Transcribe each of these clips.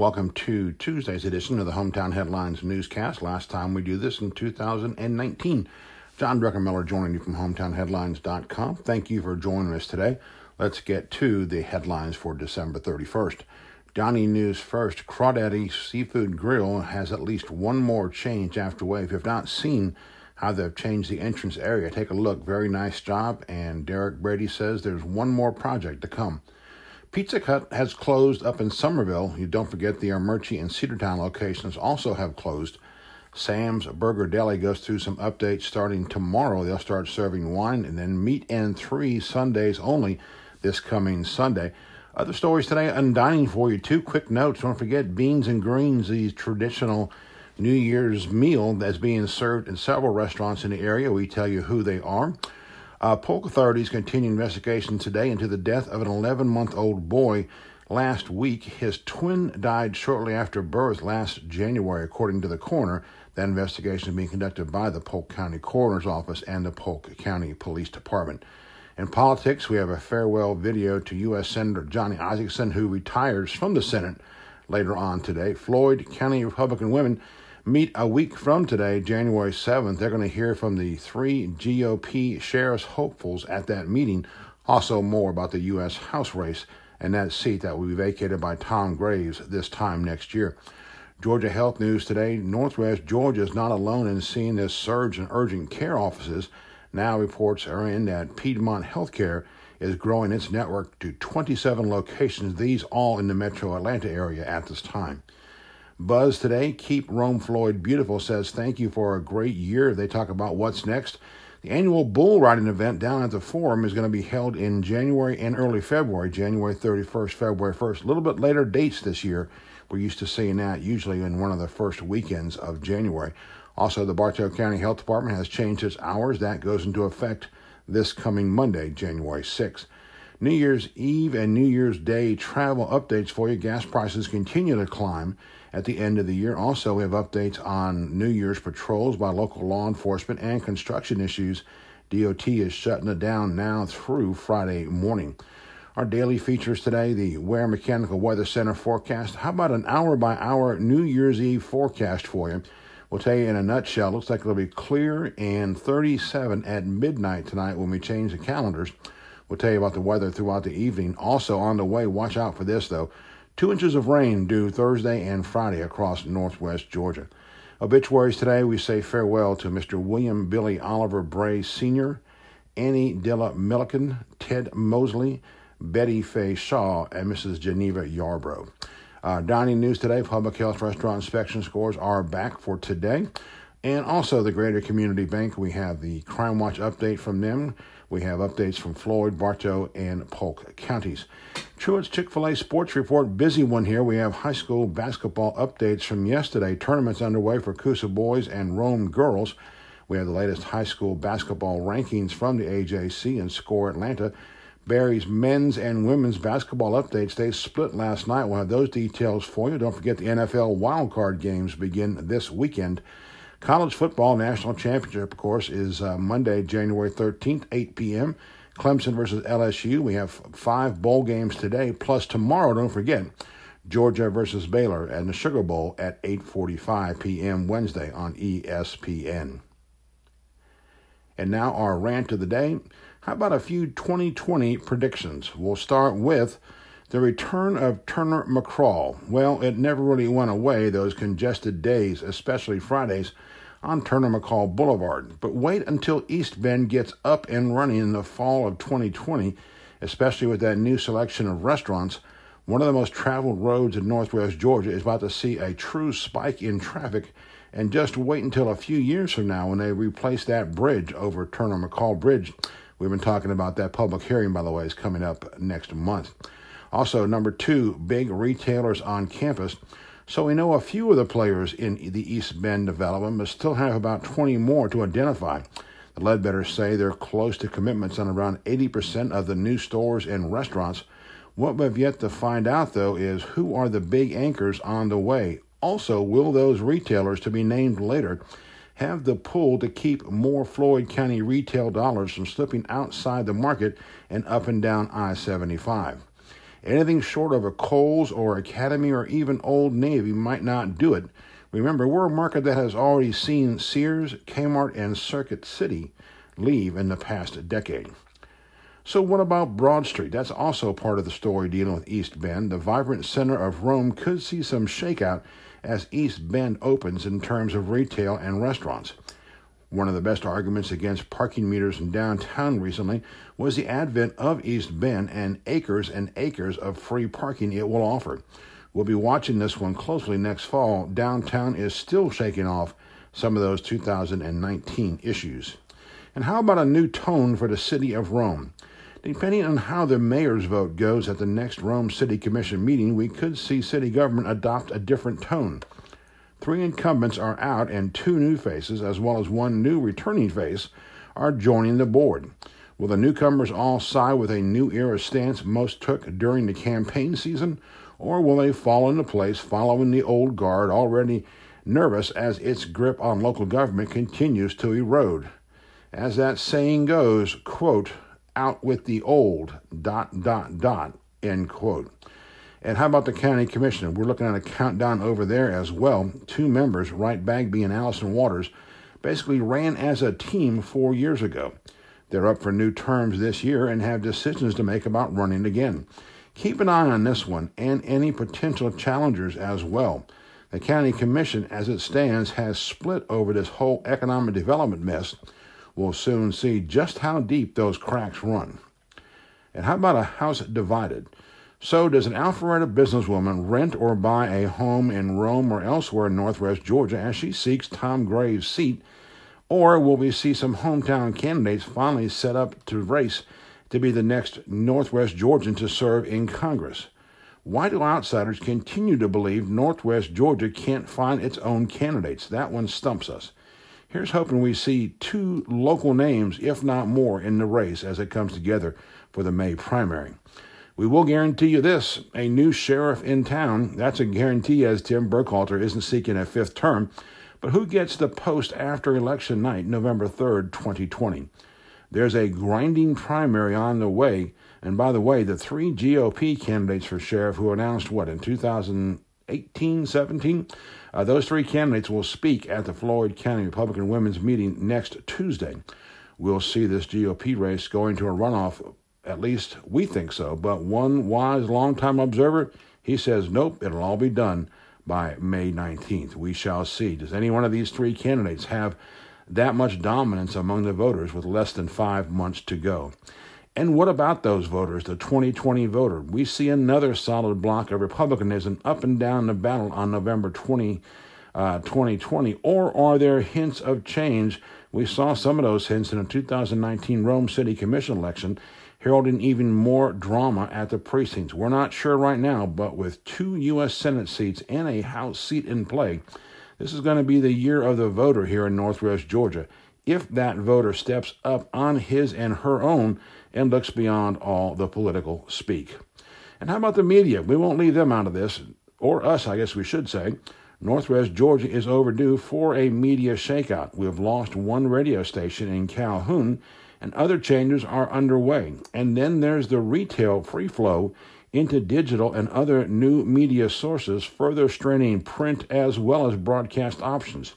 welcome to Tuesday's edition of the Hometown Headlines newscast. Last time we do this in 2019. John Druckenmiller joining you from hometownheadlines.com. Thank you for joining us today. Let's get to the headlines for December 31st. Donnie News first. Crawdaddy Seafood Grill has at least one more change after wave. If you've not seen how they've changed the entrance area, take a look. Very nice job. And Derek Brady says there's one more project to come. Pizza Hut has closed up in Summerville. You don't forget the Armuchee and Cedartown locations also have closed. Sam's Burger Deli goes through some updates starting tomorrow. They'll start serving wine and then meat and three Sundays only this coming Sunday. Other stories today on dining for you. Two quick notes. Don't forget beans and greens, the traditional New Year's meal that's being served in several restaurants in the area. We tell you who they are. Uh, Polk authorities continue investigation today into the death of an 11 month old boy last week. His twin died shortly after birth last January, according to the coroner. That investigation is being conducted by the Polk County Coroner's Office and the Polk County Police Department. In politics, we have a farewell video to U.S. Senator Johnny Isakson, who retires from the Senate later on today. Floyd County Republican women meet a week from today, January 7th. They're going to hear from the three GOP sheriff's hopefuls at that meeting. Also, more about the U.S. House race and that seat that will be vacated by Tom Graves this time next year. Georgia Health News today Northwest Georgia is not alone in seeing this surge in urgent care offices. Now, reports are in that Piedmont Healthcare is growing its network to 27 locations, these all in the metro Atlanta area at this time. Buzz today, Keep Rome Floyd Beautiful says, Thank you for a great year. They talk about what's next. The annual bull riding event down at the Forum is going to be held in January and early February, January 31st, February 1st. A little bit later dates this year. We're used to seeing that usually in one of the first weekends of January. Also, the Bartow County Health Department has changed its hours. That goes into effect this coming Monday, January 6th. New Year's Eve and New Year's Day travel updates for you. Gas prices continue to climb at the end of the year. Also, we have updates on New Year's patrols by local law enforcement and construction issues. DOT is shutting it down now through Friday morning. Our daily features today the Ware Mechanical Weather Center forecast. How about an hour by hour New Year's Eve forecast for you? We'll tell you in a nutshell. Looks like it'll be clear and 37 at midnight tonight when we change the calendars. We'll tell you about the weather throughout the evening. Also on the way, watch out for this though. Two inches of rain due Thursday and Friday across northwest Georgia. Obituaries today, we say farewell to Mr. William Billy Oliver Bray Sr., Annie Dilla Milliken, Ted Mosley, Betty Faye Shaw, and Mrs. Geneva Yarbrough. Uh, dining news today, public health restaurant inspection scores are back for today. And also the Greater Community Bank, we have the Crime Watch update from them. We have updates from Floyd, Bartow, and Polk counties. Truett's Chick fil A Sports Report, busy one here. We have high school basketball updates from yesterday. Tournaments underway for Coosa boys and Rome girls. We have the latest high school basketball rankings from the AJC and Score Atlanta. Berry's men's and women's basketball updates. They split last night. We'll have those details for you. Don't forget the NFL wildcard games begin this weekend. College football national championship, of course, is uh, Monday, January 13th, 8 p.m. Clemson versus LSU. We have five bowl games today, plus tomorrow, don't forget, Georgia versus Baylor and the Sugar Bowl at 8:45 p.m. Wednesday on ESPN. And now our rant of the day. How about a few 2020 predictions? We'll start with the return of Turner McCall. Well, it never really went away, those congested days, especially Fridays on Turner McCall Boulevard. But wait until East Bend gets up and running in the fall of 2020, especially with that new selection of restaurants. One of the most traveled roads in northwest Georgia is about to see a true spike in traffic. And just wait until a few years from now when they replace that bridge over Turner McCall Bridge. We've been talking about that public hearing, by the way, is coming up next month. Also, number two, big retailers on campus. So we know a few of the players in the East Bend development, but still have about 20 more to identify. The Ledbetter say they're close to commitments on around 80% of the new stores and restaurants. What we've yet to find out, though, is who are the big anchors on the way. Also, will those retailers to be named later have the pull to keep more Floyd County retail dollars from slipping outside the market and up and down I 75? Anything short of a Kohl's or Academy or even Old Navy might not do it. Remember, we're a market that has already seen Sears, Kmart, and Circuit City leave in the past decade. So, what about Broad Street? That's also part of the story dealing with East Bend. The vibrant center of Rome could see some shakeout as East Bend opens in terms of retail and restaurants. One of the best arguments against parking meters in downtown recently was the advent of East Bend and acres and acres of free parking it will offer. We'll be watching this one closely next fall. Downtown is still shaking off some of those 2019 issues. And how about a new tone for the city of Rome? Depending on how the mayor's vote goes at the next Rome City Commission meeting, we could see city government adopt a different tone. Three incumbents are out, and two new faces, as well as one new returning face, are joining the board. Will the newcomers all side with a new era stance most took during the campaign season, or will they fall into place following the old guard already nervous as its grip on local government continues to erode? As that saying goes, quote, out with the old, dot, dot, dot, end quote. And how about the county commissioner? We're looking at a countdown over there as well. Two members, Wright Bagby and Allison Waters, basically ran as a team four years ago. They're up for new terms this year and have decisions to make about running again. Keep an eye on this one and any potential challengers as well. The county commission, as it stands, has split over this whole economic development mess. We'll soon see just how deep those cracks run. And how about a house divided? So, does an Alpharetta businesswoman rent or buy a home in Rome or elsewhere in northwest Georgia as she seeks Tom Graves' seat? Or will we see some hometown candidates finally set up to race to be the next Northwest Georgian to serve in Congress? Why do outsiders continue to believe Northwest Georgia can't find its own candidates? That one stumps us. Here's hoping we see two local names, if not more, in the race as it comes together for the May primary. We will guarantee you this a new sheriff in town. That's a guarantee, as Tim Burkhalter isn't seeking a fifth term. But who gets the post after election night, November 3rd, 2020? There's a grinding primary on the way. And by the way, the three GOP candidates for sheriff who announced what in 2018 17, uh, those three candidates will speak at the Floyd County Republican Women's Meeting next Tuesday. We'll see this GOP race going to a runoff at least we think so. But one wise, long-time observer, he says, nope, it'll all be done by May 19th. We shall see. Does any one of these three candidates have that much dominance among the voters with less than five months to go? And what about those voters, the 2020 voter? We see another solid block of Republicanism up and down the battle on November 20, uh, 2020. Or are there hints of change? We saw some of those hints in the 2019 Rome City Commission election heralding even more drama at the precincts. We're not sure right now, but with two U.S. Senate seats and a House seat in play, this is going to be the year of the voter here in Northwest Georgia. If that voter steps up on his and her own and looks beyond all the political speak. And how about the media? We won't leave them out of this, or us, I guess we should say. Northwest Georgia is overdue for a media shakeout. We've lost one radio station in Calhoun and other changes are underway. And then there's the retail free flow into digital and other new media sources, further straining print as well as broadcast options.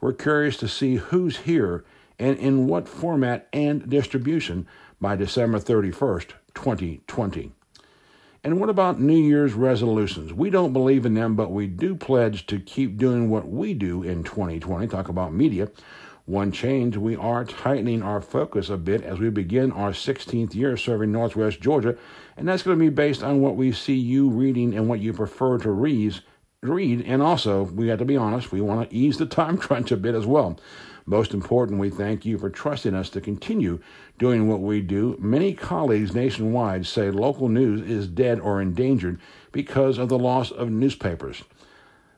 We're curious to see who's here and in what format and distribution by December 31st, 2020. And what about New Year's resolutions? We don't believe in them, but we do pledge to keep doing what we do in 2020. Talk about media one change, we are tightening our focus a bit as we begin our 16th year serving Northwest Georgia, and that's going to be based on what we see you reading and what you prefer to read. Read, and also, we have to be honest, we want to ease the time crunch a bit as well. Most important, we thank you for trusting us to continue doing what we do. Many colleagues nationwide say local news is dead or endangered because of the loss of newspapers.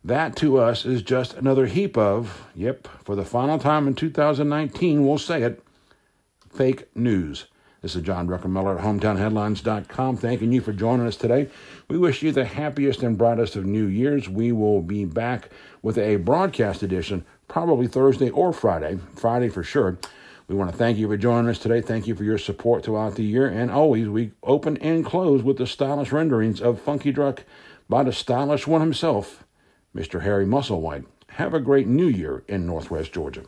That to us is just another heap of, yep, for the final time in 2019, we'll say it, fake news. This is John Druckenmiller at hometownheadlines.com, thanking you for joining us today. We wish you the happiest and brightest of New Year's. We will be back with a broadcast edition, probably Thursday or Friday, Friday for sure. We want to thank you for joining us today. Thank you for your support throughout the year. And always, we open and close with the stylish renderings of Funky Druck by the stylish one himself. Mr. Harry Musselwhite, have a great new year in Northwest Georgia.